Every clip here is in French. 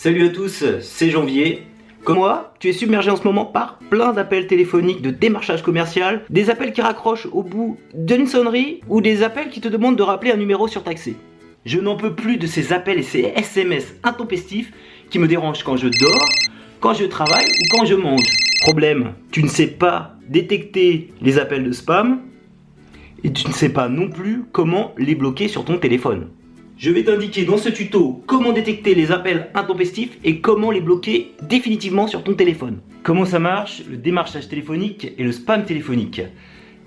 Salut à tous, c'est Janvier. Comme moi, tu es submergé en ce moment par plein d'appels téléphoniques de démarchage commercial, des appels qui raccrochent au bout d'une sonnerie ou des appels qui te demandent de rappeler un numéro surtaxé. Je n'en peux plus de ces appels et ces SMS intempestifs qui me dérangent quand je dors, quand je travaille ou quand je mange. Problème, tu ne sais pas détecter les appels de spam et tu ne sais pas non plus comment les bloquer sur ton téléphone. Je vais t'indiquer dans ce tuto comment détecter les appels intempestifs et comment les bloquer définitivement sur ton téléphone. Comment ça marche, le démarchage téléphonique et le spam téléphonique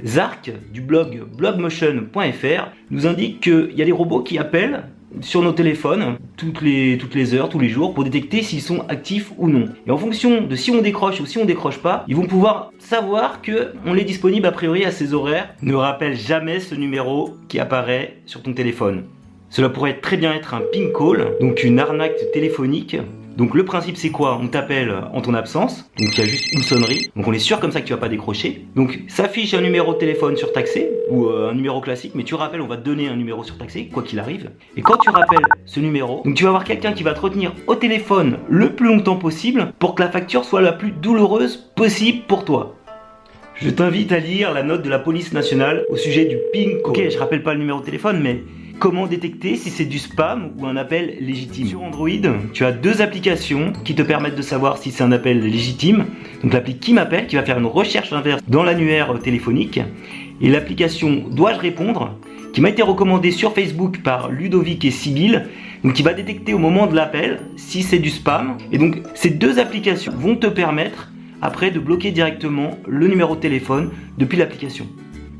Zark du blog blogmotion.fr nous indique qu'il y a des robots qui appellent sur nos téléphones toutes les, heures, tous les jours pour détecter s'ils sont actifs ou non. Et en fonction de si on décroche ou si on décroche pas, ils vont pouvoir savoir que on est disponible a priori à ces horaires. Ne rappelle jamais ce numéro qui apparaît sur ton téléphone. Cela pourrait très bien être un ping call, donc une arnaque téléphonique. Donc le principe c'est quoi? On t'appelle en ton absence, donc il y a juste une sonnerie, donc on est sûr comme ça que tu vas pas décrocher. Donc s'affiche un numéro de téléphone surtaxé ou euh, un numéro classique, mais tu rappelles, on va te donner un numéro surtaxé, quoi qu'il arrive. Et quand tu rappelles ce numéro, donc tu vas avoir quelqu'un qui va te retenir au téléphone le plus longtemps possible pour que la facture soit la plus douloureuse possible pour toi. Je t'invite à lire la note de la police nationale au sujet du ping call. Ok, je rappelle pas le numéro de téléphone, mais Comment détecter si c'est du spam ou un appel légitime Sur Android, tu as deux applications qui te permettent de savoir si c'est un appel légitime. Donc l'appli qui m'appelle qui va faire une recherche inverse dans l'annuaire téléphonique et l'application Dois-je répondre qui m'a été recommandée sur Facebook par Ludovic et Sibyl donc qui va détecter au moment de l'appel si c'est du spam. Et donc ces deux applications vont te permettre après de bloquer directement le numéro de téléphone depuis l'application.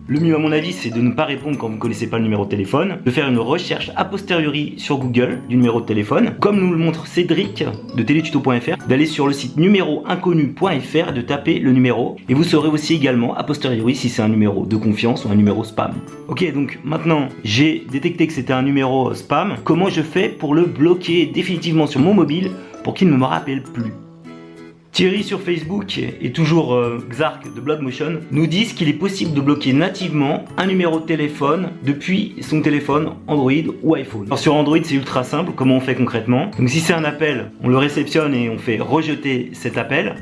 Le mieux à mon avis c'est de ne pas répondre quand vous ne connaissez pas le numéro de téléphone, de faire une recherche a posteriori sur Google du numéro de téléphone, comme nous le montre Cédric de télétuto.fr, d'aller sur le site numéroinconnu.fr et de taper le numéro et vous saurez aussi également a posteriori si c'est un numéro de confiance ou un numéro spam. Ok donc maintenant j'ai détecté que c'était un numéro spam, comment je fais pour le bloquer définitivement sur mon mobile pour qu'il ne me rappelle plus? Thierry sur Facebook et toujours euh, Xark de Bloodmotion nous disent qu'il est possible de bloquer nativement un numéro de téléphone depuis son téléphone Android ou iPhone. Alors sur Android c'est ultra simple, comment on fait concrètement? Donc si c'est un appel, on le réceptionne et on fait rejeter cet appel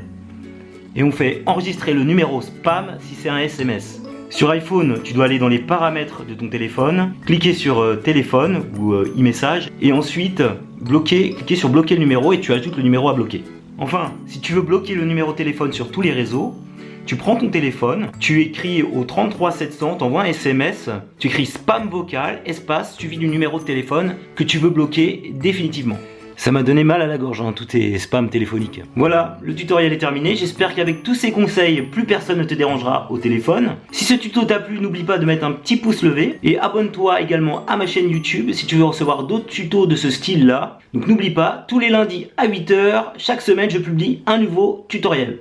et on fait enregistrer le numéro spam si c'est un SMS. Sur iPhone, tu dois aller dans les paramètres de ton téléphone, cliquer sur euh, téléphone ou euh, e-message et ensuite bloquer, cliquer sur bloquer le numéro et tu ajoutes le numéro à bloquer. Enfin, si tu veux bloquer le numéro de téléphone sur tous les réseaux, tu prends ton téléphone, tu écris au 33 700, t'envoies un SMS, tu écris spam vocal, espace, suivi du numéro de téléphone que tu veux bloquer définitivement. Ça m'a donné mal à la gorge, hein, tout est spam téléphonique. Voilà, le tutoriel est terminé. J'espère qu'avec tous ces conseils, plus personne ne te dérangera au téléphone. Si ce tuto t'a plu, n'oublie pas de mettre un petit pouce levé. Et abonne-toi également à ma chaîne YouTube si tu veux recevoir d'autres tutos de ce style-là. Donc n'oublie pas, tous les lundis à 8h, chaque semaine, je publie un nouveau tutoriel.